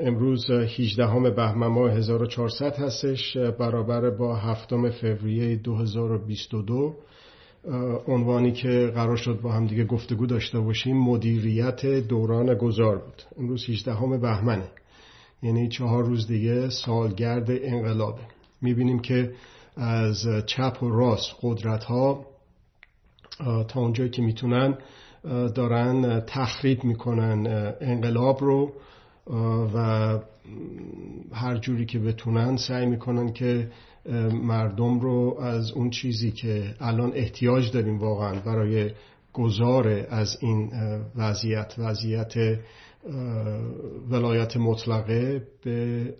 امروز 18 بهمن ماه 1400 هستش برابر با هفتم فوریه 2022 عنوانی که قرار شد با هم دیگه گفتگو داشته باشیم مدیریت دوران گذار بود. امروز 18 بهمنه یعنی چهار روز دیگه سالگرد انقلابه. می‌بینیم که از چپ و راست قدرت ها تا اونجایی که می‌تونن دارن تخریب می‌کنن انقلاب رو. و هر جوری که بتونن سعی می‌کنن که مردم رو از اون چیزی که الان احتیاج داریم واقعا برای گذار از این وضعیت وضعیت ولایت مطلقه به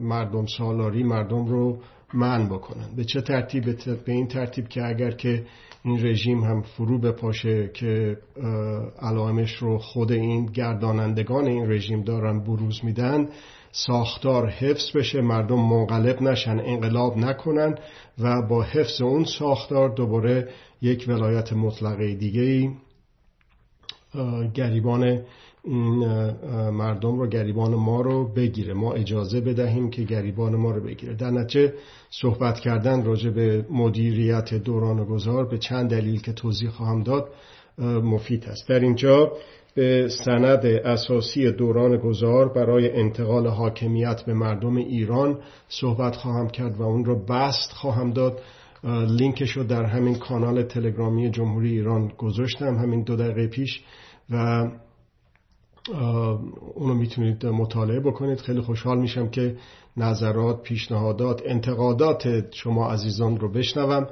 مردم سالاری مردم رو من بکنن. به چه ترتیب؟ به این ترتیب که اگر که این رژیم هم فرو بپاشه که علائمش رو خود این گردانندگان این رژیم دارن بروز میدن. ساختار حفظ بشه مردم منقلب نشن انقلاب نکنن و با حفظ اون ساختار دوباره یک ولایت مطلقه دیگه ای گریبان این مردم رو گریبان ما رو بگیره. ما اجازه بدهیم که گریبان ما رو بگیره. در نتیجه صحبت کردن راجع به مدیریت دوران گذار به چند دلیل که توضیح خواهم داد مفید است. در اینجا به سند اساسی دوران گذار برای انتقال حاکمیت به مردم ایران صحبت خواهم کرد و اون رو بست خواهم داد. لینکش رو در همین کانال تلگرامی جمهوری ایران گذاشتم همین دو دقیقه پیش. و اونو می‌تونید مطالعه بکنید. خیلی خوشحال میشم که نظرات پیشنهادات انتقادات شما عزیزان رو بشنوم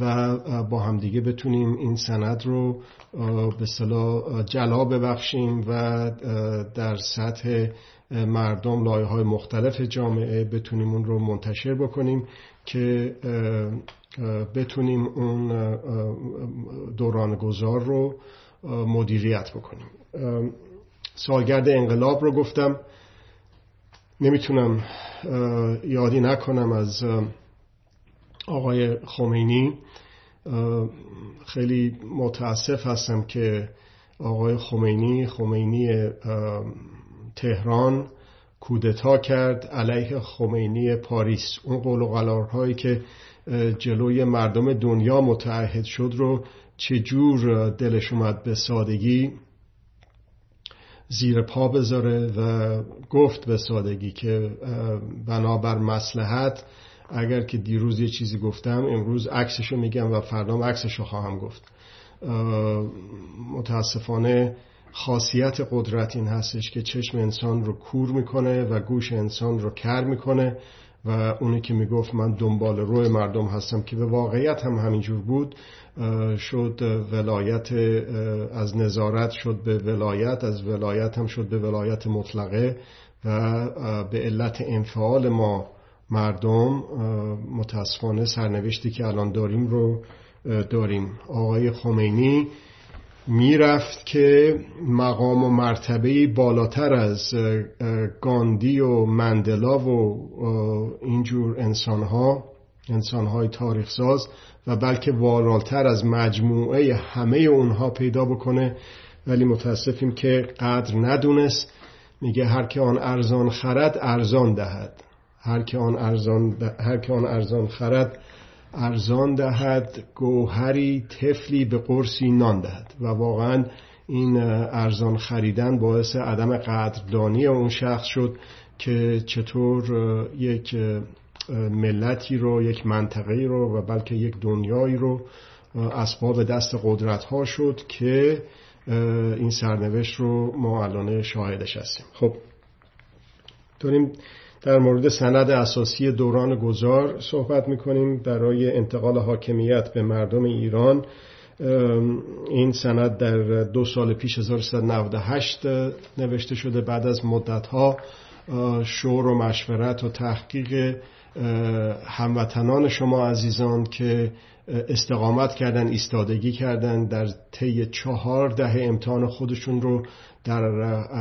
و با همدیگه بتونیم این سند رو به صلاح جلا ببخشیم و در سطح مردم لایه های مختلف جامعه بتونیم اون رو منتشر بکنیم که بتونیم اون دوران گذار رو مدیریت بکنیم. سالگرد انقلاب رو گفتم. نمی‌تونم یادی نکنم از آقای خمینی. خیلی متاسف هستم که آقای خمینی خمینی تهران کودتا کرد علیه خمینی پاریس. اون قول و قلارهایی که جلوی مردم دنیا متعهد شد رو چجور دلش اومد به سادگی؟ زیر پا بذاره و گفت به سادگی که بنابر مسلحت اگر که دیروز یه چیزی گفتم امروز عکسشو میگم و فردام عکسشو خواهم گفت. متاسفانه خاصیت قدرت این هستش که چشم انسان رو کور می‌کنه و گوش انسان رو کر می‌کنه و اونی که می‌گفت من دنبال روی مردم هستم که به واقعیت هم همینجور بود شد ولایت از نظارت شد به ولایت از ولایت هم شد به ولایت مطلقه و به علت انفعال ما مردم متاسفانه سرنوشتی که الان داریم رو داریم. آقای خمینی می‌رفت که مقام و مرتبه بالاتر از گاندی و مندلا و اینجور انسانها انسانهای تاریخ ساز و بلکه والاتر از مجموعه همه اونها پیدا بکنه. ولی متاسفیم که قدر ندونست. میگه هر که آن ارزان خرد ارزان دهد. هر که آن ارزان, هر که آن ارزان خرد ارزان دهد گوهری تفلی به قرصی نان دهد. و واقعا این ارزان خریدن باعث عدم قدردانی اون شخص شد که چطور یک ملتی رو یک منطقه رو و بلکه یک دنیایی رو اسباب دست قدرت ها شد که این سرنوشت رو ما الان شاهدش هستیم. خب داریم در مورد سند اساسی دوران گذار صحبت می‌کنیم. برای انتقال حاکمیت به مردم ایران این سند در دو سال پیش 1398 نوشته شده. بعد از مدتها شور و مشورت و تحقیق هموطنان شما عزیزان که استقامت کردن ایستادگی کردن در طی چهار دهه امتحان خودشون رو در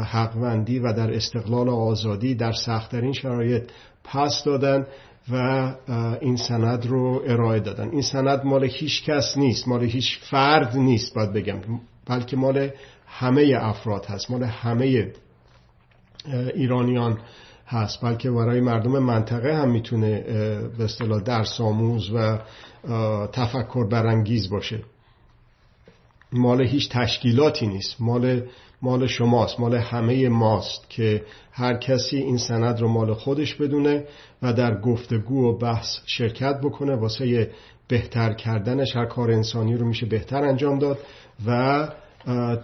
حقوندی و در استقلال و آزادی در سختترین شرایط پس دادن و این سند رو ارائه دادن. این سند مال هیچ کس نیست مال هیچ فرد نیست باید بگم. بلکه مال همه افراد هست مال همه ایرانیان. هست بلکه برای مردم منطقه هم می‌تونه به اصطلاح درس آموز و تفکر برانگیز باشه. مال هیچ تشکیلاتی نیست مال مال شماست مال همه ماست که هر کسی این سند رو مال خودش بدونه و در گفتگو و بحث شرکت بکنه. واسه بهتر کردنش هر کار انسانی رو میشه بهتر انجام داد و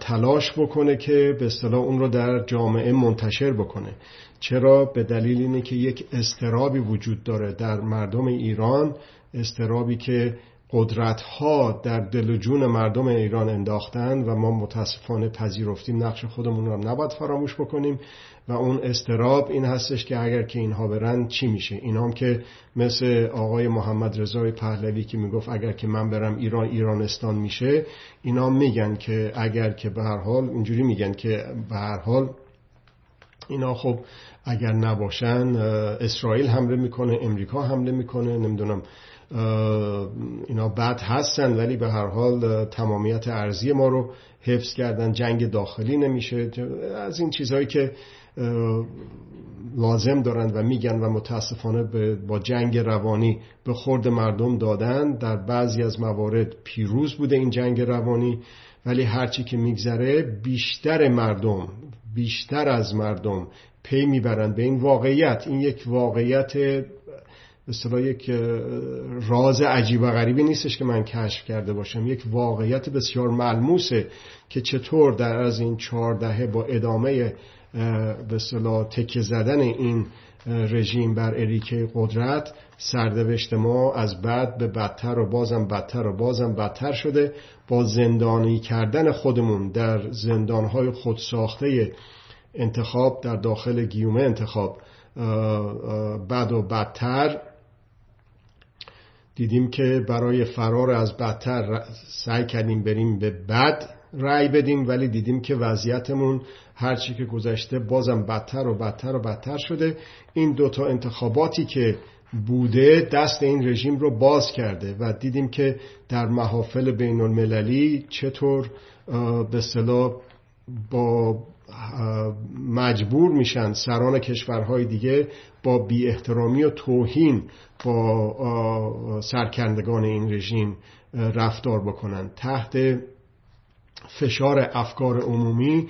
تلاش بکنه که به اصطلاح اون رو در جامعه منتشر بکنه. چرا؟ به دلیل اینه که یک استرابی وجود داره در مردم ایران استرابی که قدرت ها در دل جون مردم ایران انداختن و ما متاسفانه پذیرفتیم نقش خودمون رو نباید فراموش بکنیم و اون استراب این هستش که اگر که اینها برن چی میشه؟ این هم که مثل آقای محمد رضای پهلوی که می‌گفت اگر که من برم ایران ایرانستان میشه اینا میگن که اگر که به هر حال اینجوری میگن که به هر حال اینا خب اگر نباشن اسرائیل حمله می‌کنه امریکا حمله می‌کنه نمی‌دونم اینا بد هستن ولی به هر حال تمامیت ارزی ما رو حفظ کردن جنگ داخلی نمیشه. از این چیزهایی که لازم دارند و میگن و متاسفانه با جنگ روانی به خورد مردم دادن در بعضی از موارد پیروز بوده این جنگ روانی. ولی هرچی که میگذره بیشتر مردم بیشتر از مردم پی می‌برند به این واقعیت. این یک واقعیت مثلا یک راز عجیب و غریبی نیستش که من کشف کرده باشم. یک واقعیت بسیار ملموسه که چطور در از این چهار دهه با ادامه به صلاح تکه زدن این رژیم بر اریکه قدرت سردوشت ما از بد به بدتر و بازم بدتر و بازم بدتر شده. با زندانی کردن خودمون در زندانهای خودساخته انتخاب در داخل گیومه انتخاب بد و بدتر دیدیم که برای فرار از بدتر سعی کردیم بریم به بد رأی بدیم ولی دیدیم که وضعیتمون هرچی که گذشته بازم بدتر و بدتر و بدتر شده. این دوتا انتخاباتی که بوده دست این رژیم رو باز کرده و دیدیم که در محافل بین المللی چطور به صلاح با مجبور میشن سران کشورهای دیگه با بی احترامی و توهین با سرکردگان این رژیم رفتار بکنن. تحت فشار افکار عمومی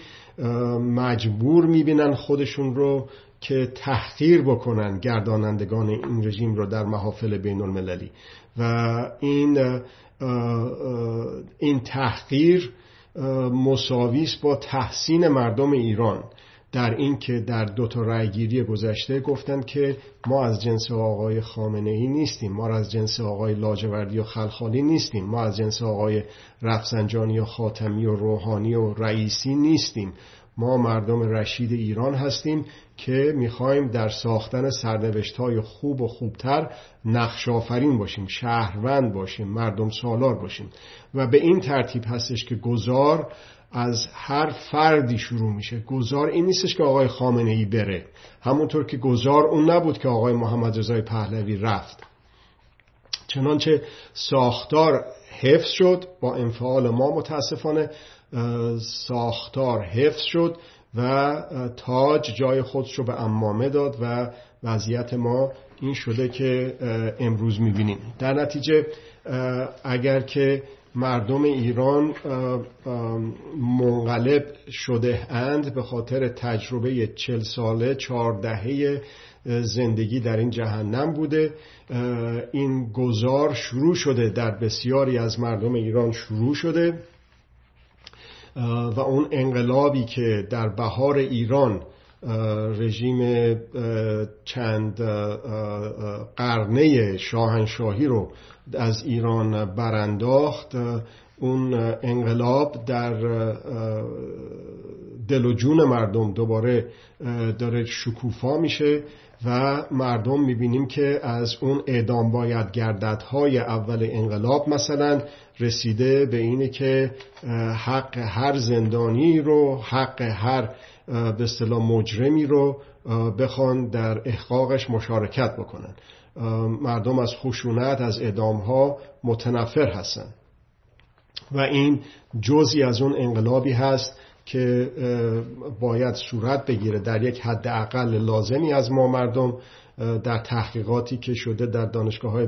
مجبور می‌بینن خودشون رو که تحقیر بکنن گردانندگان این رژیم رو در محافل بین المللی و این این تحقیر مساویس با تحسین مردم ایران در این که در دو تا رأیگیری گذشته گفتند که ما از جنس آقای خامنه ای نیستیم ما از جنس آقای لاجوردی و خلخالی نیستیم ما از جنس آقای رفسنجانی و خاتمی و روحانی و رئیسی نیستیم. ما مردم رشید ایران هستیم که می‌خوایم در ساختن سرنوشت های خوب و خوبتر نقش آفرین باشیم شهروند باشیم مردم سالار باشیم. و به این ترتیب هستش که گذار از هر فردی شروع میشه. گذار این نیستش که آقای خامنه ای بره. همونطور که گذار اون نبود که آقای محمد رضای پهلوی رفت. چنانچه ساختار حفظ شد با انفعال ما متاسفانه ساختار حفظ شد و تاج جای خودش رو به امامه داد و وضعیت ما این شده که امروز می‌بینیم. در نتیجه اگر که مردم ایران منقلب شده اند به خاطر تجربه چل ساله چهار دهه زندگی در این جهنم بوده. این گذار شروع شده در بسیاری از مردم ایران شروع شده. و اون انقلابی که در بهار ایران رژیم چند قرنه شاهنشاهی رو از ایران برانداخت اون انقلاب در دل و جون مردم دوباره داره شکوفا میشه. و مردم می‌بینیم که از اون اعدام باید گردت های اول انقلاب مثلا رسیده به اینه که حق هر زندانی رو حق هر به اصطلاح مجرمی رو بخوان در احقاقش مشارکت بکنن. مردم از خشونت از اعدام ها متنفر هستن. و این جزی از اون انقلابی هست که باید صورت بگیره. در یک حد اقل لازمی از ما مردم در تحقیقاتی که شده در دانشگاه های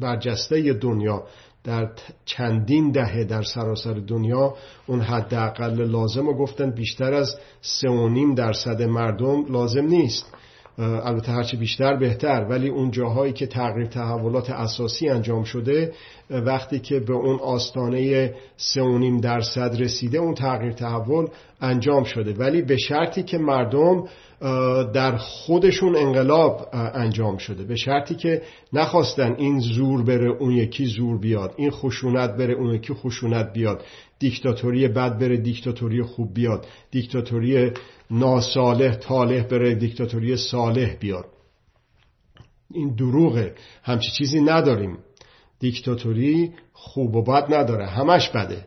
برجسته دنیا در چندین دهه در سراسر دنیا اون حداقل لازم رو گفتن بیشتر از سه و نیم درصد مردم لازم نیست. البته هرچی بیشتر بهتر. ولی اون جاهایی که تغییر تحولات اساسی انجام شده وقتی که به اون آستانه سه درصد رسیده اون تغییر تحول انجام شده. ولی به شرطی که مردم در خودشون انقلاب انجام شده. به شرطی که نخواستن این زور بره اون یکی زور بیاد. این خشونت بره اون یکی خشونت بیاد. دیکتاتوری بد بره دیکتاتوری خوب بیاد. دیکتاتوری ناصالح طالح بره دیکتاتوری صالح بیاد این دروغه. همچی چیزی نداریم. دیکتاتوری خوب و بد نداره. همش بده.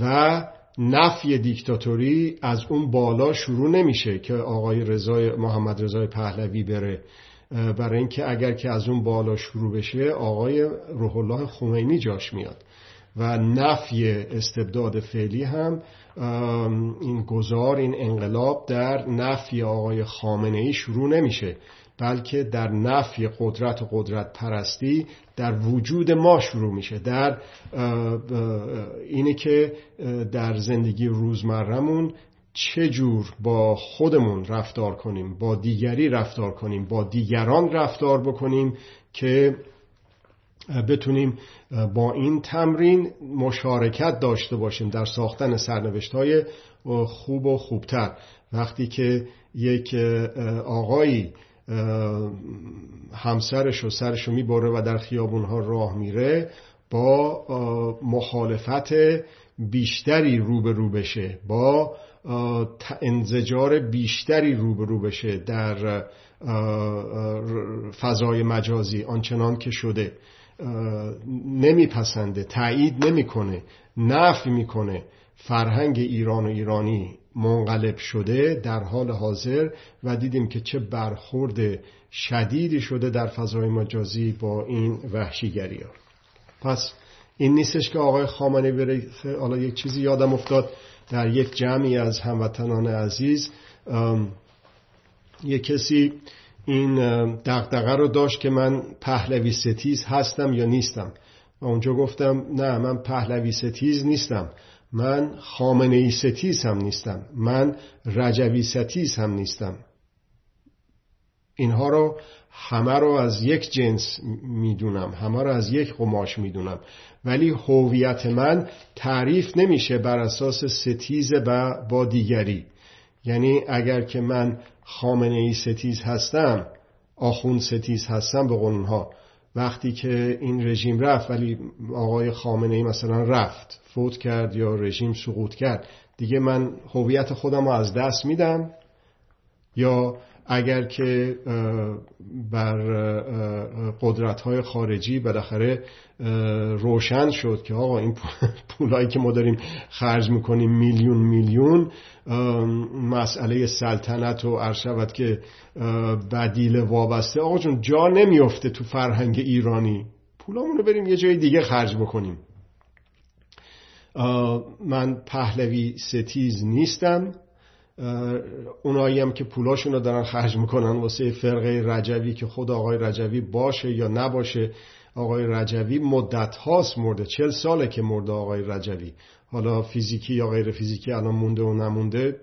و نفی دیکتاتوری از اون بالا شروع نمیشه که آقای رضای محمد رضای پهلوی بره. برای اینکه اگر که از اون بالا شروع بشه آقای روح الله خمینی جاش میاد. و نفی استبداد فعلی هم این گذار این انقلاب در نفی آقای خامنه ای شروع نمیشه بلکه در نفی قدرت و قدرت پرستی در وجود ما شروع میشه. در اینه که در زندگی روزمرمون چجور با خودمون رفتار کنیم با دیگری رفتار کنیم با دیگران رفتار بکنیم که بتونیم با این تمرین مشارکت داشته باشیم در ساختن سرنوشت های خوب و خوبتر. وقتی که یک آقایی همسرش و سرش رو می‌بره و در خیابون ها راه میره با مخالفت بیشتری روبرو بشه با انزجار بیشتری روبرو بشه در فضای مجازی آنچنان که شده. نمیپسنده تایید نمی‌کنه نفی می‌کنه. فرهنگ ایران و ایرانی منقلب شده در حال حاضر و دیدیم که چه برخورد شدیدی شده در فضای مجازی با این وحشیگری ها پس این نیستش که آقای خامنه بره حالا یک چیزی یادم افتاد. در یک جمعی از هموطنان عزیز یک کسی این دقدقه رو داشت که من پهلوی ستیز هستم یا نیستم. و اونجا گفتم نه من پهلوی ستیز نیستم. من خامنه ای ستیز هم نیستم. من رجوی ستیز هم نیستم. اینها رو همه رو از یک جنس می‌دونم. همه رو از یک قماش می‌دونم. ولی هویت من تعریف نمیشه بر اساس ستیز با دیگری. یعنی اگر که من خامنه ای ستیز هستم آخون ستیز هستم به قانونها وقتی که این رژیم رفت ولی آقای خامنه ای مثلا رفت فوت کرد یا رژیم سقوط کرد دیگه من هویت خودم رو از دست میدم یا اگر که بر قدرت های خارجی بالاخره روشن شد که آقا این پولایی که ما داریم خرج می‌کنیم میلیون میلیون مسئله سلطنت و عرشبت که بدیل وابسته. آقا جون جا نمیفته تو فرهنگ ایرانی. پولامون رو بریم یه جای دیگه خرج بکنیم. من پهلوی ستیز نیستم. اونایی هم که پولاشون رو دارن خرج می‌کنن واسه فرقه رجوی که خود آقای رجوی باشه یا نباشه. آقای رجوی مدت هاست مرده چل ساله که مرده آقای رجوی. حالا فیزیکی یا غیر فیزیکی الان مونده و نمونده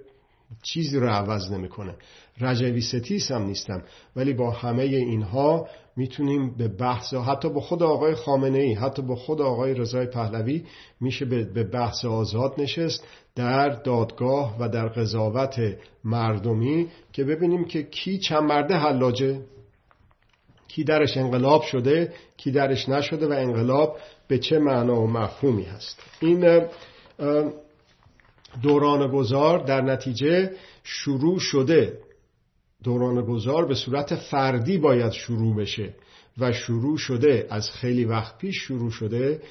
چیزی رو عوض نمی‌کنه. رجوی ستیس هم نیستم ولی با همه اینها می‌تونیم به بحث حتی با خود آقای خامنه ای حتی با خود آقای رضای پهلوی میشه به بحث آزاد نشست در دادگاه و در قضاوت مردمی که ببینیم که کی چند مرده حلاجه کی درش انقلاب شده کی درش نشده و انقلاب به چه معنا و مفهومی هست. این دوران گذار در نتیجه شروع شده. دوران گذار به صورت فردی باید شروع بشه و شروع شده از خیلی وقت پیش شروع شده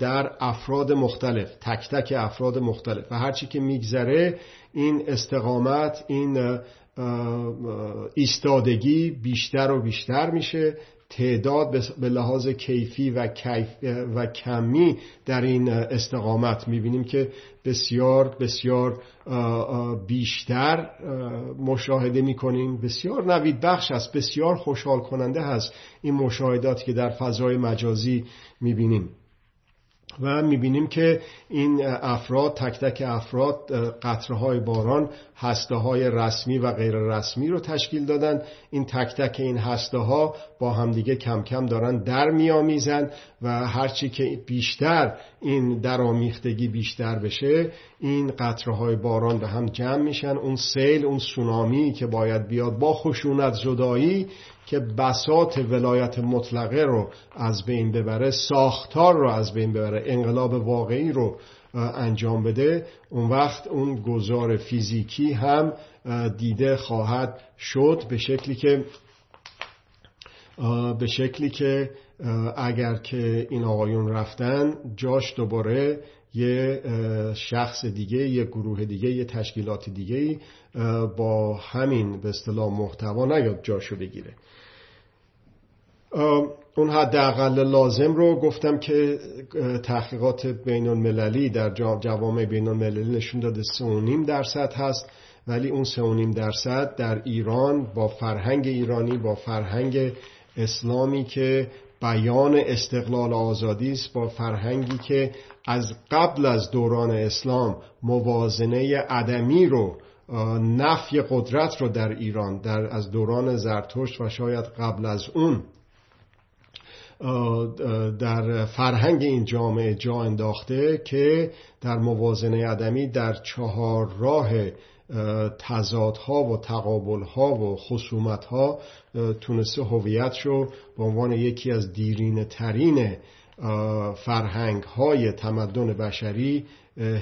در افراد مختلف تک تک افراد مختلف. و هرچی که میگذره این استقامت این ایستادگی بیشتر و بیشتر میشه تعداد به لحاظ کیفی و, کیف و کمی در این استقامت می‌بینیم که بسیار بسیار بیشتر مشاهده می‌کنیم. بسیار نوید بخش است. بسیار خوشحال کننده هست این مشاهداتی که در فضای مجازی می‌بینیم. و می‌بینیم که این افراد تک تک افراد قطره های باران هسته های رسمی و غیر رسمی رو تشکیل دادن. این تک تک این هسته ها با همدیگه کم کم دارن در میامیزن و هرچی که بیشتر این درآمیختگی بیشتر بشه این قطره های باران به هم جمع میشن. اون سیل اون سونامی که باید بیاد با خشونت زدایی که بسات ولایت مطلقه رو از بین ببره ساختار رو از بین ببره انقلاب واقعی رو انجام بده اون وقت اون گذار فیزیکی هم دیده خواهد شد به شکلی که به شکلی که اگر که این آقایون رفتن جاش دوباره یه شخص دیگه یه گروه دیگه یه تشکیلات دیگه با همین به اصطلاح محتوا نیاد جاشو بگیره. اون حداقل لازم رو گفتم که تحقیقات بین المللی در جوامع بین المللی نشون داده 3.5 درصد هست ولی اون 3.5 درصد در ایران با فرهنگ ایرانی با فرهنگ اسلامی که بیان استقلال آزادی است با فرهنگی که از قبل از دوران اسلام موازنه عدمی رو نفی قدرت رو در ایران در از دوران زرتشت و شاید قبل از اون در فرهنگ این جامعه جا انداخته که در موازنه عدمی در چهار راه تضادها و تقابلها و خصومتها تونسته هویتشو به عنوان یکی از دیرینه ترین فرهنگ های تمدن بشری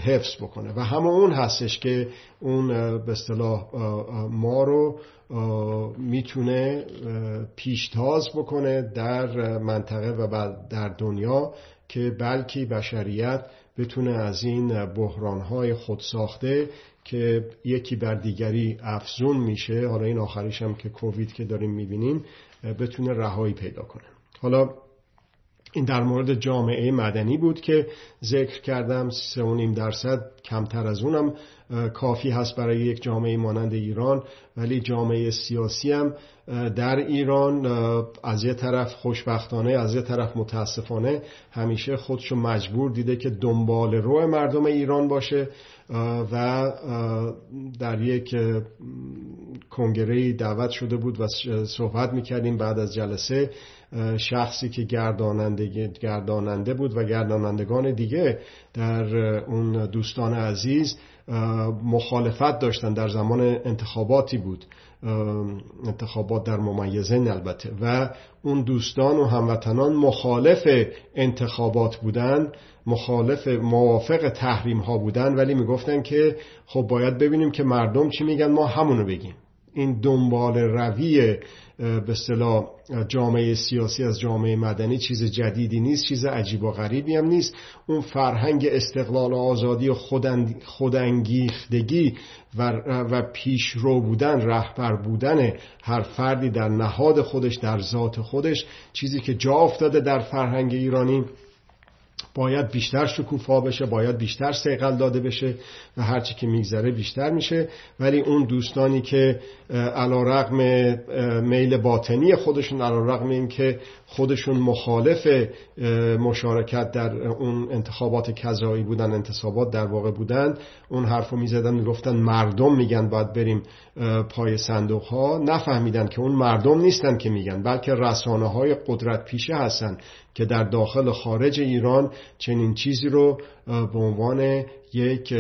حفظ بکنه. و همه اون هستش که اون به اصطلاح ما رو می‌تونه پیشتاز بکنه در منطقه و در دنیا که بلکه بشریت بتونه از این بحرانهای خودساخته که یکی بر دیگری افزون میشه حالا این آخریش هم که کووید که داریم می‌بینیم بتونه رهایی پیدا کنه. حالا این در مورد جامعه مدنی بود که ذکر کردم 3.5 درصد کمتر از اونم کافی هست برای یک جامعه مانند ایران ولی جامعه سیاسی هم در ایران از یه طرف خوشبختانه از یه طرف متاسفانه همیشه خودشو مجبور دیده که دنبال رو مردم ایران باشه و در یک کنگره دعوت شده بود و صحبت می‌کردیم بعد از جلسه. شخصی که گرداننده, گرداننده بود و گردانندگان دیگه در اون دوستان عزیز مخالفت داشتن در زمان انتخاباتی بود. انتخابات در ممیزه البته. و اون دوستان و هموطنان مخالف انتخابات بودن مخالف موافق تحریم ها بودن ولی می‌گفتن که خب باید ببینیم که مردم چی میگن ما همونو بگیم. این دنبال روی به اصطلاح جامعه سیاسی از جامعه مدنی چیز جدیدی نیست چیز عجیب و غریبی هم نیست. اون فرهنگ استقلال و آزادی و خودانگیختگی و, و پیشرو بودن رهبر بودن هر فردی در نهاد خودش در ذات خودش چیزی که جا افتاده در فرهنگ ایرانی. باید بیشتر شکوفا بشه باید بیشتر سیقل داده بشه و هرچی که میگذره بیشتر میشه. ولی اون دوستانی که علا رقم میل باطنی خودشون علا رقم این که خودشون مخالف مشارکت در اون انتخابات کذایی بودن انتصابات در واقع بودن اون حرفو می‌زدن می‌گفتن مردم میگن باید بریم پای صندوق ها نفهمیدن که اون مردم نیستن که میگن بلکه رسانه های قدرت پیشه هستن که در داخل خارج ایران چنین چیزی رو به عنوان یک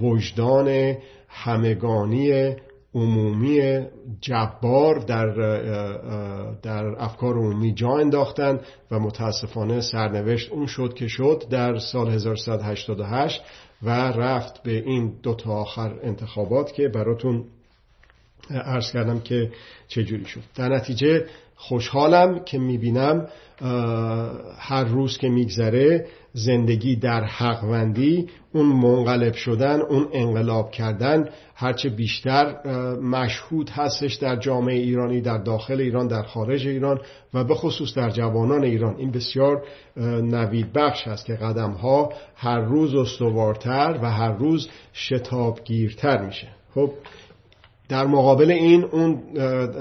وجدان همگانی عمومی جبار در, در افکار عمومی جا انداختن و متاسفانه سرنوشت اون شد که شد در سال 1188 و رفت به این دو تا آخر انتخابات که براتون عرض کردم که چجوری شد. در نتیجه خوشحالم که می‌بینم هر روز که میگذره زندگی در حقوندی اون منقلب شدن اون انقلاب کردن هرچه بیشتر مشهود هستش در جامعه ایرانی در داخل ایران در خارج ایران و به خصوص در جوانان ایران. این بسیار نوید بخش هست که قدم ها هر روز استوارتر و هر روز شتابگیرتر میشه. خب در مقابل این اون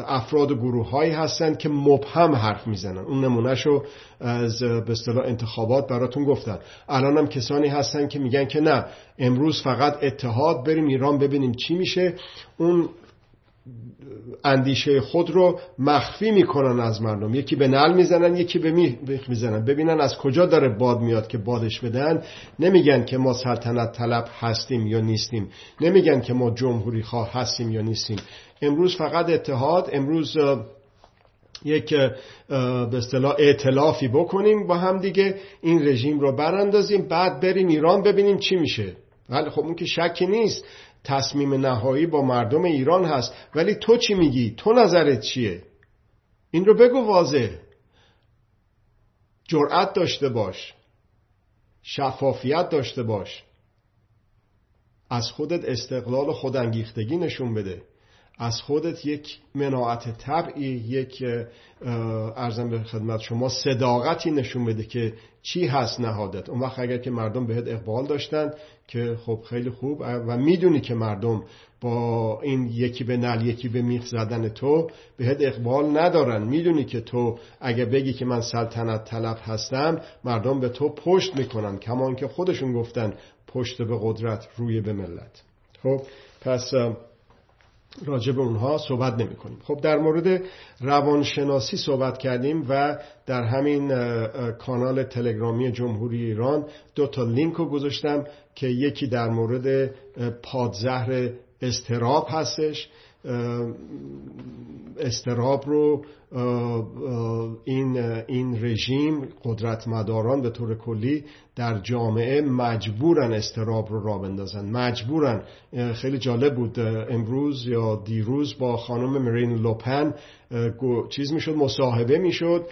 افراد و گروه هایی هستند که مبهم حرف می‌زنن. اون نمونهشو از به اصطلاح انتخابات براتون گفتن. الان هم کسانی هستن که میگن که نه امروز فقط اتحاد بریم ایران ببینیم چی میشه. اون اندیشه خود رو مخفی می‌کنن از مردم. یکی به نل می‌زنن یکی به میخ می‌زنن. ببینن از کجا داره باد میاد که بادش بدن. نمیگن که ما سلطنت طلب هستیم یا نیستیم. نمیگن که ما جمهوری خواه هستیم یا نیستیم. امروز فقط اتحاد امروز یک به اصطلاح ائتلافی بکنیم با هم دیگه. این رژیم رو براندازیم بعد بریم ایران ببینیم چی میشه. ولی خب اون که شکی نیست. تصمیم نهایی با مردم ایران هست. ولی تو چی میگی؟ تو نظرت چیه؟ این رو بگو واضح. جرأت داشته باش. شفافیت داشته باش. از خودت استقلال و خودانگیختگی نشون بده. از خودت یک مناعت طبعی یک ارزم به خدمت شما صداقتی نشون بده که چی هست نهادت. اون وقت اگر که مردم بهت اقبال داشتن که خب خیلی خوب و می‌دونی که مردم با این یکی به نل یکی به میخ زدن تو بهت اقبال ندارن. می‌دونی که تو اگه بگی که من سلطنت طلب هستم مردم به تو پشت می‌کنن. کمان که خودشون گفتن پشت به قدرت روی به ملت. خب پس راجع به اونها صحبت نمی کنیم خب در مورد روانشناسی صحبت کردیم و در همین کانال تلگرامی جمهوری ایران دو تا لینک رو گذاشتم که یکی در مورد پادزهر استراب هستش استراب رو این, این رژیم قدرت مداران به طور کلی در جامعه مجبورن استراب رو را بندازن. مجبورن. خیلی جالب بود. امروز یا دیروز با خانم مرین لوپن چیز می‌شد مصاحبه می‌شد.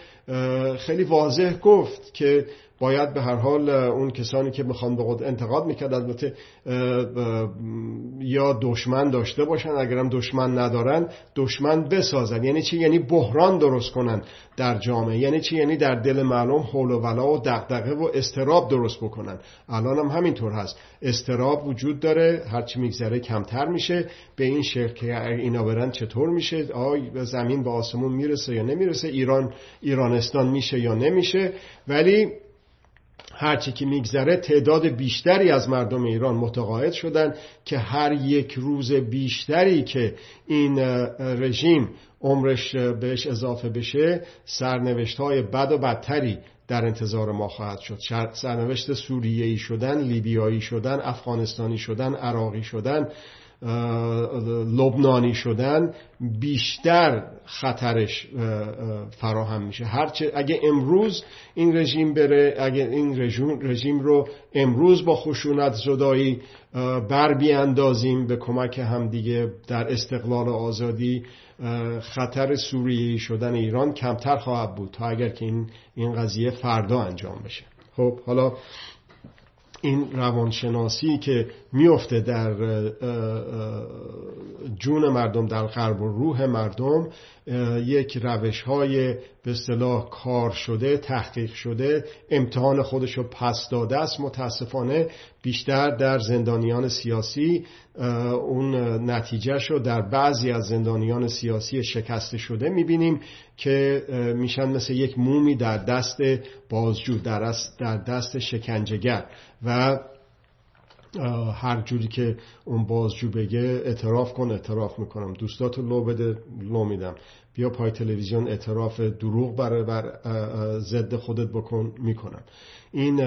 خیلی واضح گفت که باید به هر حال اون کسانی که می‌خوان به خود انتقاد می‌کرد البته یا دشمن داشته باشن اگرم دشمن ندارن دشمن بسازن. یعنی چی؟ یعنی بحران درست کنن در جامعه. یعنی چی؟ یعنی در دل مردم حول و ولا و دغدغه و استراب درست بکنن. الان هم همینطور هست. استراب وجود داره هرچی میگذره کمتر میشه. به این شکل که اینا برن چطور میشه؟ آی زمین به آسمون می‌رسه یا نمی‌رسه؟ ایران ایرانستان میشه یا نمیشه؟ ولی هرچی که میگذره تعداد بیشتری از مردم ایران متقاعد شدن که هر یک روز بیشتری که این رژیم عمرش بهش اضافه بشه سرنوشت های بد و بدتری در انتظار ما خواهد شد. سرنوشت سوریهی شدن لیبیایی شدن افغانستانی شدن عراقی شدن لبنانی شدن بیشتر خطرش فراهم میشه. هرچه اگه امروز این رژیم بره اگه این رژیم, رژیم رو امروز با خشونت زدایی بر بیاندازیم به کمک همدیگه در استقلال و آزادی خطر سوریه شدن ایران کمتر خواهد بود تا اگر که این, این قضیه فردا انجام بشه. خب حالا این روانشناسی که میفته در جون مردم در قلب و روح مردم یک روش های به اصطلاح کار شده تحقیق شده امتحان خودش رو پس داده است. متاسفانه بیشتر در زندانیان سیاسی اون نتیجه رو در بعضی از زندانیان سیاسی شکسته شده می‌بینیم که میشن مثل یک مومی در دست بازجو در دست شکنجهگر. و هر جوری که اون بازجو بگه اعتراف کن اعتراف می‌کنم. دوستات لو بده لو میدم. بیا پای تلویزیون اعتراف دروغ برای بر ضد خودت بکن می‌کنم. این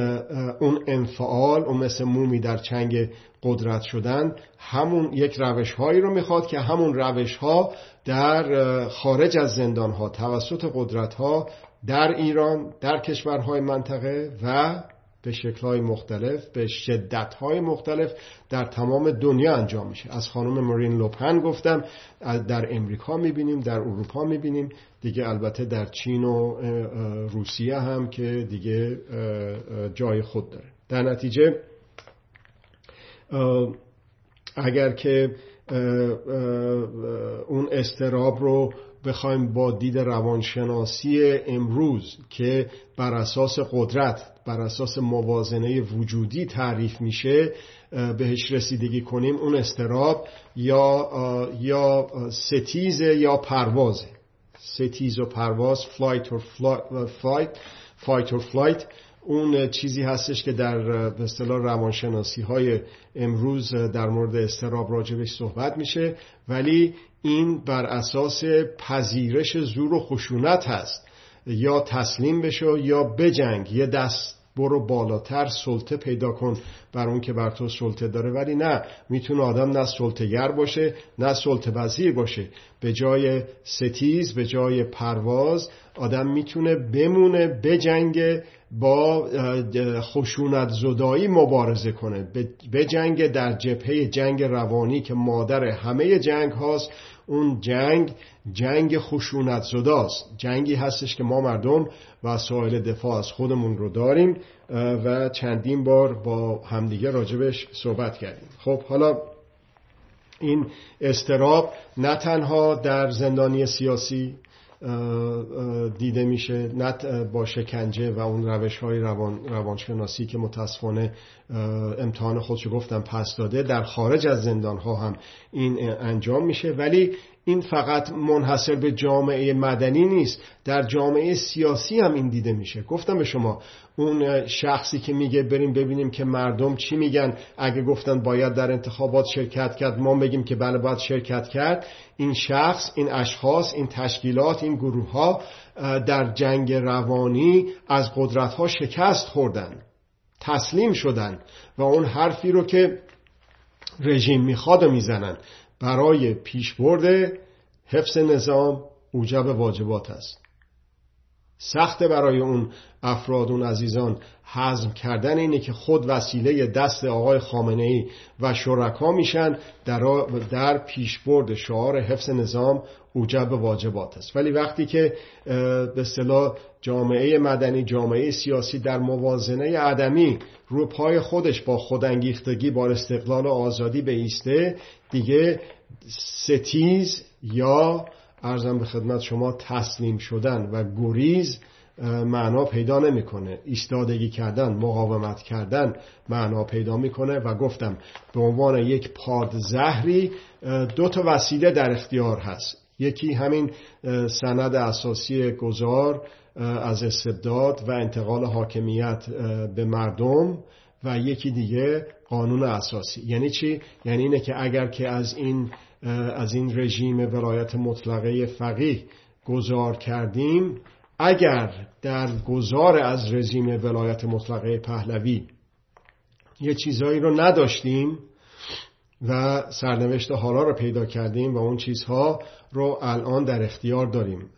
اون انفعال اون مثل مومی در چنگ قدرت شدن همون یک روش هایی رو می‌خواد که همون روش ها در خارج از زندان ها توسط قدرت ها در ایران در کشورهای منطقه و به شکلهای مختلف به شدتهای مختلف در تمام دنیا انجام میشه. از خانم مارین لوپن گفتم در امریکا می‌بینیم در اروپا می‌بینیم. دیگه البته در چین و روسیه هم که دیگه جای خود داره. در نتیجه اگر که اون استراب رو بخوایم با دید روانشناسی امروز که بر اساس قدرت بر اساس موازنه وجودی تعریف میشه بهش رسیدگی کنیم اون استراب یا یا ستیز یا پروازه ستیز و پرواز flight و flight fight و flight اون چیزی هستش که در به اصطلاح روانشناسی های امروز در مورد اضطراب راجبش صحبت میشه. ولی این بر اساس پذیرش زور و خشونت هست. یا تسلیم بشو یا بجنگ. یه دست برو بالاتر سلطه پیدا کن بر اون که بر تو سلطه داره. ولی نه می‌تونه آدم نه سلطهگر باشه نه سلطه وزیر باشه. به جای ستیز به جای پرواز آدم می‌تونه بمونه بجنگه. با خشونت زدایی مبارزه کنه. به جنگ در جبهه جنگ روانی که مادر همه جنگ هاست اون جنگ جنگ خشونت زداست. جنگی هستش که ما مردم وسایل دفاع از خودمون رو داریم و چندین بار با همدیگه راجبش صحبت کردیم. خب حالا این استراب نه تنها در زندانی سیاسی دیده میشه نه با شکنجه و اون روش های روان، روانشناسی که متاسفانه امتحان خودشو گفتم پس داده در خارج از زندان ها هم این انجام میشه. ولی این فقط منحصر به جامعه مدنی نیست در جامعه سیاسی هم این دیده میشه. گفتم به شما اون شخصی که میگه بریم ببینیم که مردم چی میگن اگه گفتن باید در انتخابات شرکت کرد ما بگیم که بله باید شرکت کرد. این شخص این اشخاص این تشکیلات این گروه ها در جنگ روانی از قدرت ها شکست خوردن تسلیم شدن و اون حرفی رو که رژیم می‌خواد می‌زنن. برای پیشبرد حفظ نظام اوجب واجبات است. سخت برای اون افراد اون عزیزان حزم کردن اینه که خود وسیله دست آقای خامنه ای و شرکا میشن در, در پیشبرد شعار حفظ نظام اوجب واجبات است. ولی وقتی که به اصطلاح جامعه مدنی جامعه سیاسی در موازنه عدمی رو پای خودش با خودانگیختگی با استقلال و آزادی ایسته دیگه ستیز یا ارزم به خدمت شما تسلیم شدن و گریز معنا پیدا نمی‌کنه. ایستادگی کردن مقاومت کردن معنا پیدا می‌کنه و گفتم به عنوان یک پادزهری دو تا وسیله در اختیار هست. یکی همین سند اساسی گذار از استبداد و انتقال حاکمیت به مردم و یکی دیگه قانون اساسی. یعنی چی؟ یعنی اینه که اگر که از این از این رژیم ولایت مطلقه فقیه گذار کردیم. اگر در گذار از رژیم ولایت مطلقه پهلوی یه چیزهایی رو نداشتیم و سرنوشت حالا رو پیدا کردیم و اون چیزها رو الان در اختیار داریم.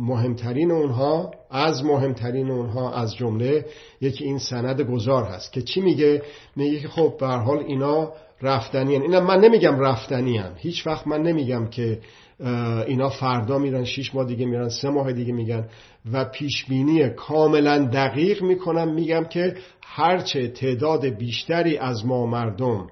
مهمترین اونها از مهمترین اونها از جمله یکی این سند گذار هست که چی میگه میگه که خب به حال اینا رفتنی هن. اینا من نمیگم رفتنی هن. هیچ وقت من نمیگم که اینا فردا میرن شیش ماه دیگه میرن سه ماه دیگه میگن و پیشبینی کاملا دقیق می‌کنم میگم که هرچه تعداد بیشتری از ما مردم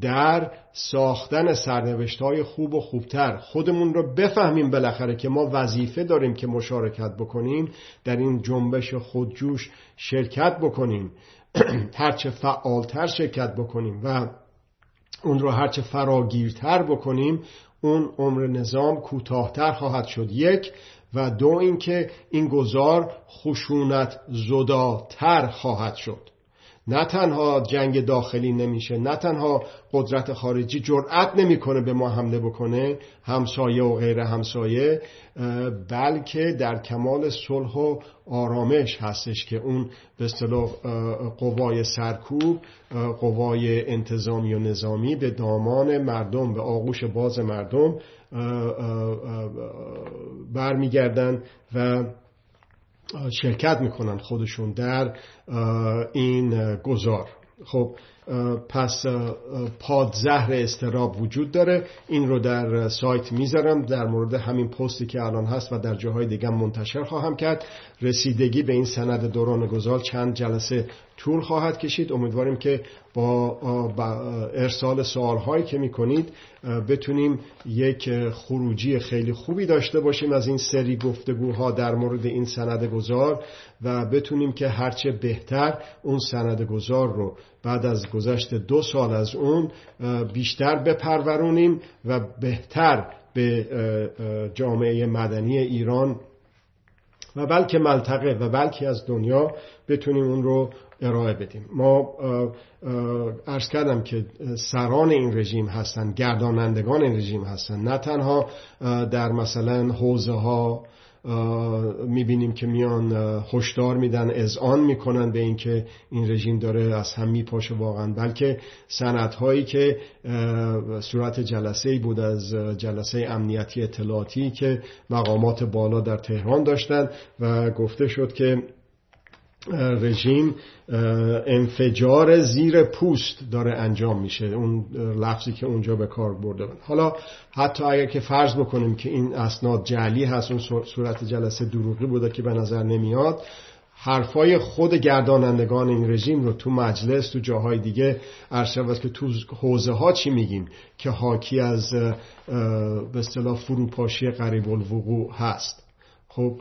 در ساختن سرنوشت های خوب و خوبتر. خودمون رو بفهمیم بالاخره که ما وظیفه داریم که مشارکت بکنیم در این جنبش خودجوش شرکت بکنیم هرچه فعالتر شرکت بکنیم و اون رو هرچه فراگیرتر بکنیم اون عمر نظام کوتاهتر خواهد شد. یک و دو اینکه این گذار خشونت زداتر خواهد شد. نه تنها جنگ داخلی نمیشه نه تنها قدرت خارجی جرأت نمی‌کنه به ما حمله بکنه همسایه و غیر همسایه بلکه در کمال صلح و آرامش هستش که اون به اصطلاح قوای سرکوب قوای انتظامی و نظامی به دامان مردم به آغوش باز مردم برمیگردن و شرکت می‌کنن خودشون در این گذار خب پس پادزهر استراب وجود داره. این رو در سایت می‌ذارم در مورد همین پستی که الان هست و در جاهای دیگه منتشر خواهم کرد. رسیدگی به این سند دوران گذار چند جلسه طول خواهد کشید. امیدواریم که با ارسال سوال هایی که می‌کنید بتونیم یک خروجی خیلی خوبی داشته باشیم از این سری گفتگوها در مورد این سند گذار و بتونیم که هرچه بهتر اون سند گذار رو بعد از گذشت دو سال از اون بیشتر بپرورونیم و بهتر به جامعه مدنی ایران و بلکه منطقه و بلکه از دنیا بتونیم اون رو ارائه بدیم. ما ارز کردم که سران این رژیم هستن گردانندگان این رژیم هستن. نه تنها در مثلا حوزه ها می‌بینیم که میان هشدار میدن اذعان می‌کنن به اینکه این رژیم داره از هم میپاشه واقعا بلکه سنت هایی که صورت جلسه ای بود از جلسه امنیتی اطلاعاتی که مقامات بالا در تهران داشتن و گفته شد که رژیم انفجار زیر پوست داره انجام میشه اون لفظی که اونجا به کار برده حالا حتی اگر که فرض بکنیم که این اسناد جعلی هست اون صورت جلسه دروغی بوده که به نظر نمیاد حرفای خود گردانندگان این رژیم رو تو مجلس تو جاهای دیگه عرض که تو حوزه ها چی میگیم؟ که حاکی از به اصطلاح فروپاشی قریب الوقوع هست. خب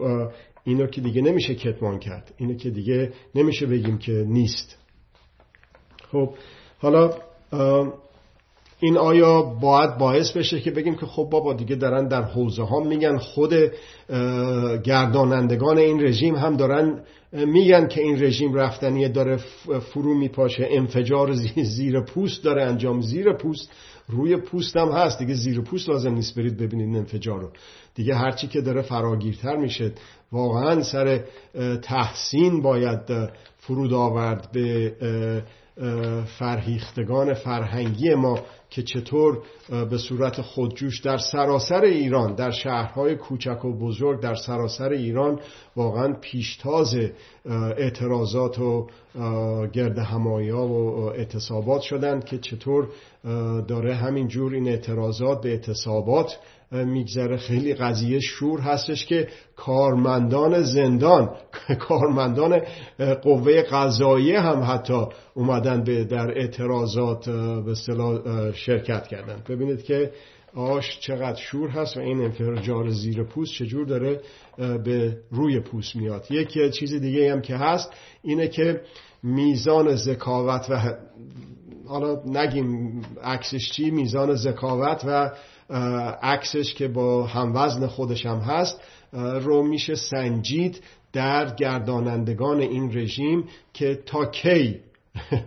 اینو که دیگه نمیشه کتمان کرد. اینو که دیگه نمیشه بگیم که نیست. خب حالا این آیا باید باعث بشه که بگیم که خب بابا دیگه دارن در حوزه ها میگن خود گردانندگان این رژیم هم دارن میگن که این رژیم رفتنیه داره فرو میپاشه انفجار زیر پوست داره انجام زیر پوست روی پوست هم هست. دیگه زیر پوست لازم نیست برید ببینید انفجار رو دیگه هرچی که داره فراگیرتر میشه. واقعا سر تحسین باید فرود آورد به فرهیختگان فرهنگی ما. که چطور به صورت خودجوش در سراسر ایران در شهرهای کوچک و بزرگ در سراسر ایران واقعا پیشتاز اعتراضات و گرد همایا و اعتصابات شدند که چطور داره همین جور این اعتراضات به اعتصابات میگذره. خیلی قضیه شور هستش که کارمندان زندان کارمندان قوه قضاییه هم حتی اومدن به در اعتراضات به شرکت کردن. ببینید که آش چقدر شور هست و این انفجار زیر پوست چجور داره به روی پوست میاد. یک چیز دیگه هم که هست اینه که میزان ذکاوت و حالا نگیم عکسش چی میزان ذکاوت و عکسش که با هموزن خودش هم هست رو میشه سنجید در گردانندگان این رژیم که تا کی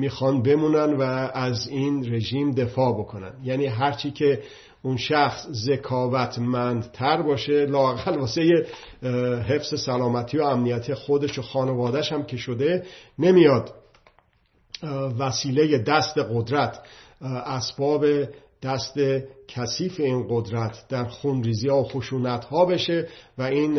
می‌خوان بمونن و از این رژیم دفاع بکنن. یعنی هرچی که اون شخص ذکاوتمندتر باشه لاقل واسه حفظ سلامتی و امنیتی خودش و خانوادش هم که شده نمیاد. وسیله دست قدرت اسباب دست کثیف این قدرت در خونریزی ها و خشونت ها بشه و این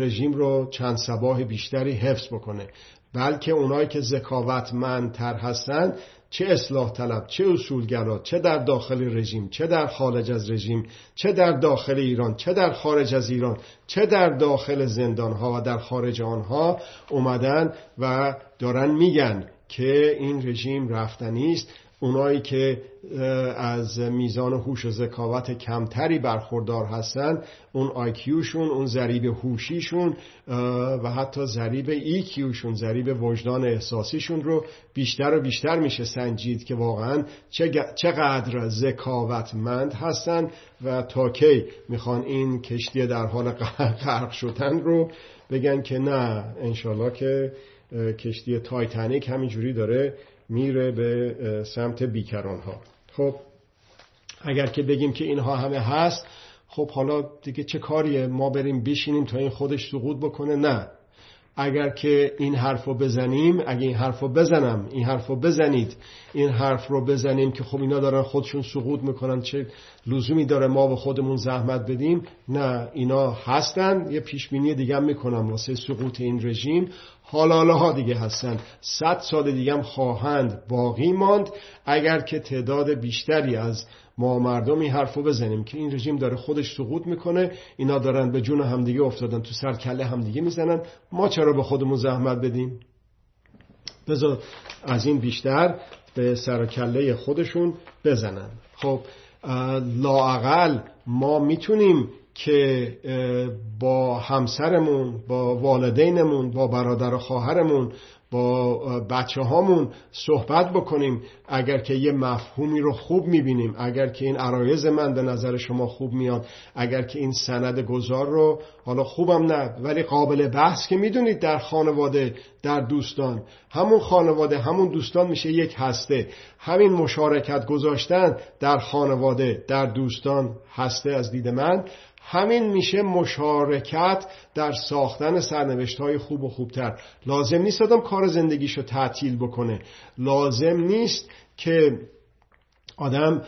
رژیم رو چند سباه بیشتری حفظ بکنه. بلکه اونایی که ذکاوتمندتر هستند چه اصلاح طلب چه اصولگرا چه در داخل رژیم چه در خارج از رژیم چه در داخل ایران چه در خارج از ایران چه در داخل زندان ها و در خارج آنها اومدن و دارن میگن که این رژیم رفتنی است اونایی که از میزان هوش و ذکاوت کمتری برخوردار هستن اون آیکیوشون اون ذریب هوشیشون و حتی ذریب ایکیوشون ذریب وجدان احساسیشون رو بیشتر و بیشتر میشه سنجید که واقعا چقدر ذکاوتمند هستن و تا کی می‌خوان این کشتی در حال غرق شدن رو بگن که نه انشالله که کشتی تایتانیک همینجوری داره میره به سمت بیکران ها خب اگر که بگیم که اینها همه هست خب حالا دیگه چه کاریه؟ ما بریم بشینیم تا این خودش سقوط بکنه؟ نه. اگر که این حرف رو بزنیم اگر این حرف رو بزنم این حرف رو بزنید این حرف رو بزنیم که خب اینا دارن خودشون سقوط می‌کنن چه لزومی داره ما به خودمون زحمت بدیم؟ نه اینا هستن یه پیشبینی دیگه هم می‌کنم واسه سقوط این رژیم. حالا ها دیگه هستن. صد سال دیگه هم خواهند باقی ماند. اگر که تعداد بیشتری از ما مردم این حرفو بزنیم که این رژیم داره خودش سقوط می‌کنه اینا دارن به جون همدیگه افتادن تو سر کله همدیگه می‌زنن. ما چرا به خودمون زحمت بدیم؟ بذار از این بیشتر به سر کله خودشون بزنن. خب لاعقل ما می‌تونیم که با همسرمون با والدینمون با برادر و خواهرمون با بچه هامون صحبت بکنیم. اگر که یه مفهومی رو خوب می‌بینیم اگر که این عرایز من به نظر شما خوب میاد اگر که این سند گذار رو حالا خوبم نه ولی قابل بحث که می‌دونید در خانواده در دوستان. همون خانواده همون دوستان میشه یک هسته. همین مشارکت گذاشتن در خانواده در دوستان هسته از دید من. همین میشه مشارکت در ساختن سرنوشت های خوب و خوبتر. لازم نیست آدم کار زندگیشو تعطیل بکنه. لازم نیست که آدم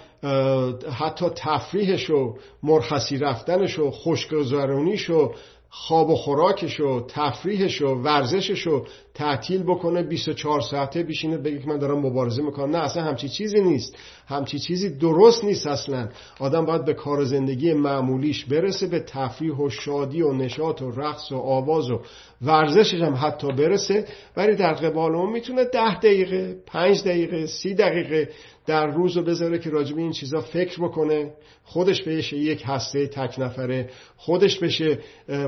حتی تفریحش و مرخصی رفتنش و خوشگذرونیش و خواب و خوراکش و تفریحش و ورزشش رو تعطیل بکنه 24 ساعته بشینه بگه که من دارم مبارزه می‌کنم. نه اصلا همچی چیزی نیست. همچی چیزی درست نیست اصلا. آدم باید به کار زندگی معمولیش برسه به تفریح و شادی و نشاط و رقص و آواز و ورزشش هم حتی برسه. ولی در قبال اون می‌تونه ده دقیقه پنج دقیقه سی دقیقه در روز رو بذاره که راجب این چیزا فکر بکنه. خودش بشه یک هسته تک نفره. خودش بشه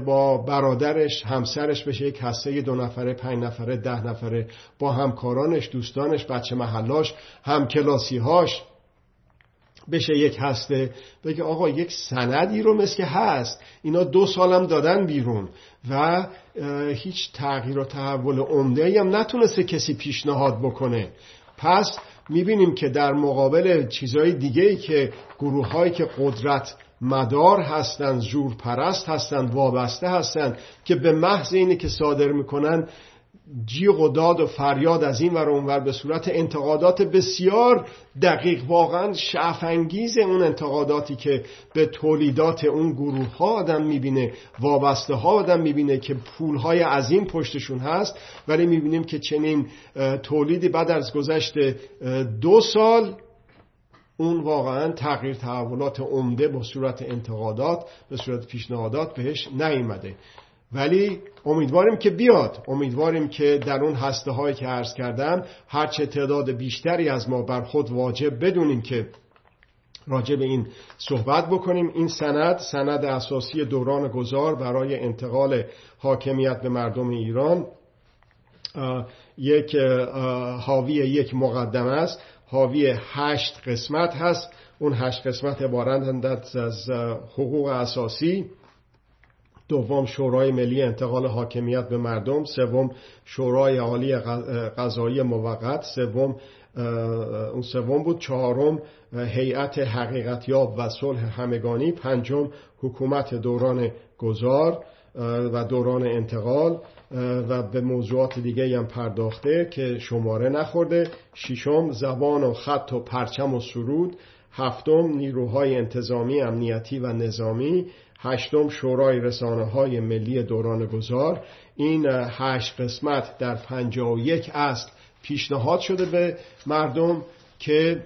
با برادرش همسرش بشه یک هسته دو نفره پنج نفره ده نفره. با همکارانش دوستانش بچه محلاش همکلاسیهاش بشه یک هسته. بگه آقا یک سندی رو مثل که هست. اینا دو سالم دادن بیرون و هیچ تغییر و تحول عمده هم نتونسته کسی پیشنهاد بکنه. پس می‌بینیم که در مقابل چیزهای دیگه ای که گروه هایی که قدرت مدار هستند زور پرست هستند وابسته هستند که به محض اینی که صادر می‌کنن جیغ و داد و فریاد از این ور اونور به صورت انتقادات بسیار دقیق واقعا شعفانگیز اون انتقاداتی که به تولیدات اون گروه ها آدم می‌بینه وابسته ها آدم می‌بینه که پول های عظیم پشتشون هست. ولی می‌بینیم که چنین تولیدی بعد از گذشت دو سال اون واقعا تغییر تحولات عمده با صورت انتقادات به صورت پیشنهادات بهش نیامده ولی امیدواریم که بیاد. امیدواریم که در اون هسته هایی که عرض کردم هرچه تعداد بیشتری از ما بر خود واجب بدونیم که راجع به این صحبت بکنیم. این سند سند اساسی دوران گذار برای انتقال حاکمیت به مردم ایران یک حاوی یک مقدمه است. حاوی هشت قسمت هست. اون هشت قسمت عبارت از حقوق اساسی. دوم شورای ملی انتقال حاکمیت به مردم سوم شورای عالی قضایی موقت سوم اون سوم بود چهارم هیئت حقیقتیاب و صلح همگانی پنجم حکومت دوران گذار و دوران انتقال و به موضوعات دیگه هم پرداخته که شماره نخورده. ششم زبان و خط و پرچم و سرود. هفتم نیروهای انتظامی امنیتی و نظامی. هشتم شورای رسانه های ملی دوران گذار این هشت قسمت در پنجاه و یک اصل پیشنهاد شده به مردم که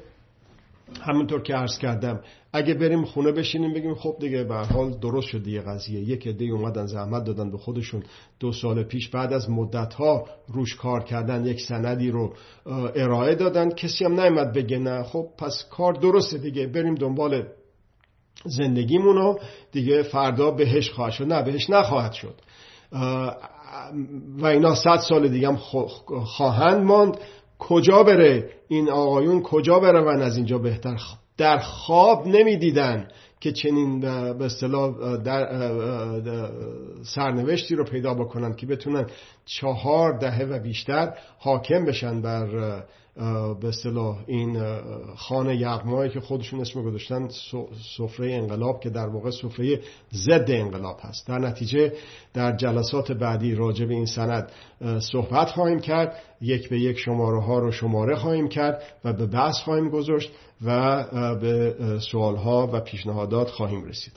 همونطور که عرض کردم اگه بریم خونه بشینیم بگیم خب دیگه به حال درست شد دیگه قضیه. یک عده اومدن زحمت دادن به خودشون. دو سال پیش بعد از مدت ها روش کار کردن یک سندی رو ارائه دادن. کسی هم نیامد بگه نه. خب پس کار درسته دیگه. بریم دنبال زندگیمونو دیگه فردا بهش خواهد شد نه بهش نخواهد شد. و اینا صد سال دیگه هم خواهند ماند. کجا بره؟ این آقایون کجا بروند؟ از اینجا بهتر در خواب نمی‌دیدن که چنین به اصطلاح در سرنوشتی رو پیدا بکنن که بتونن چهار دهه و بیشتر حاکم بشن بر به اصطلاح این خانه یغمایی که خودشون اسم گذاشتن سفره انقلاب که در واقع سفره ضد انقلاب هست. در نتیجه در جلسات بعدی راجع به این سند صحبت خواهیم کرد. یک به یک شماره ها رو شماره خواهیم کرد و به بحث خواهیم گذاشت و به سوال ها و پیشنهادات خواهیم رسید.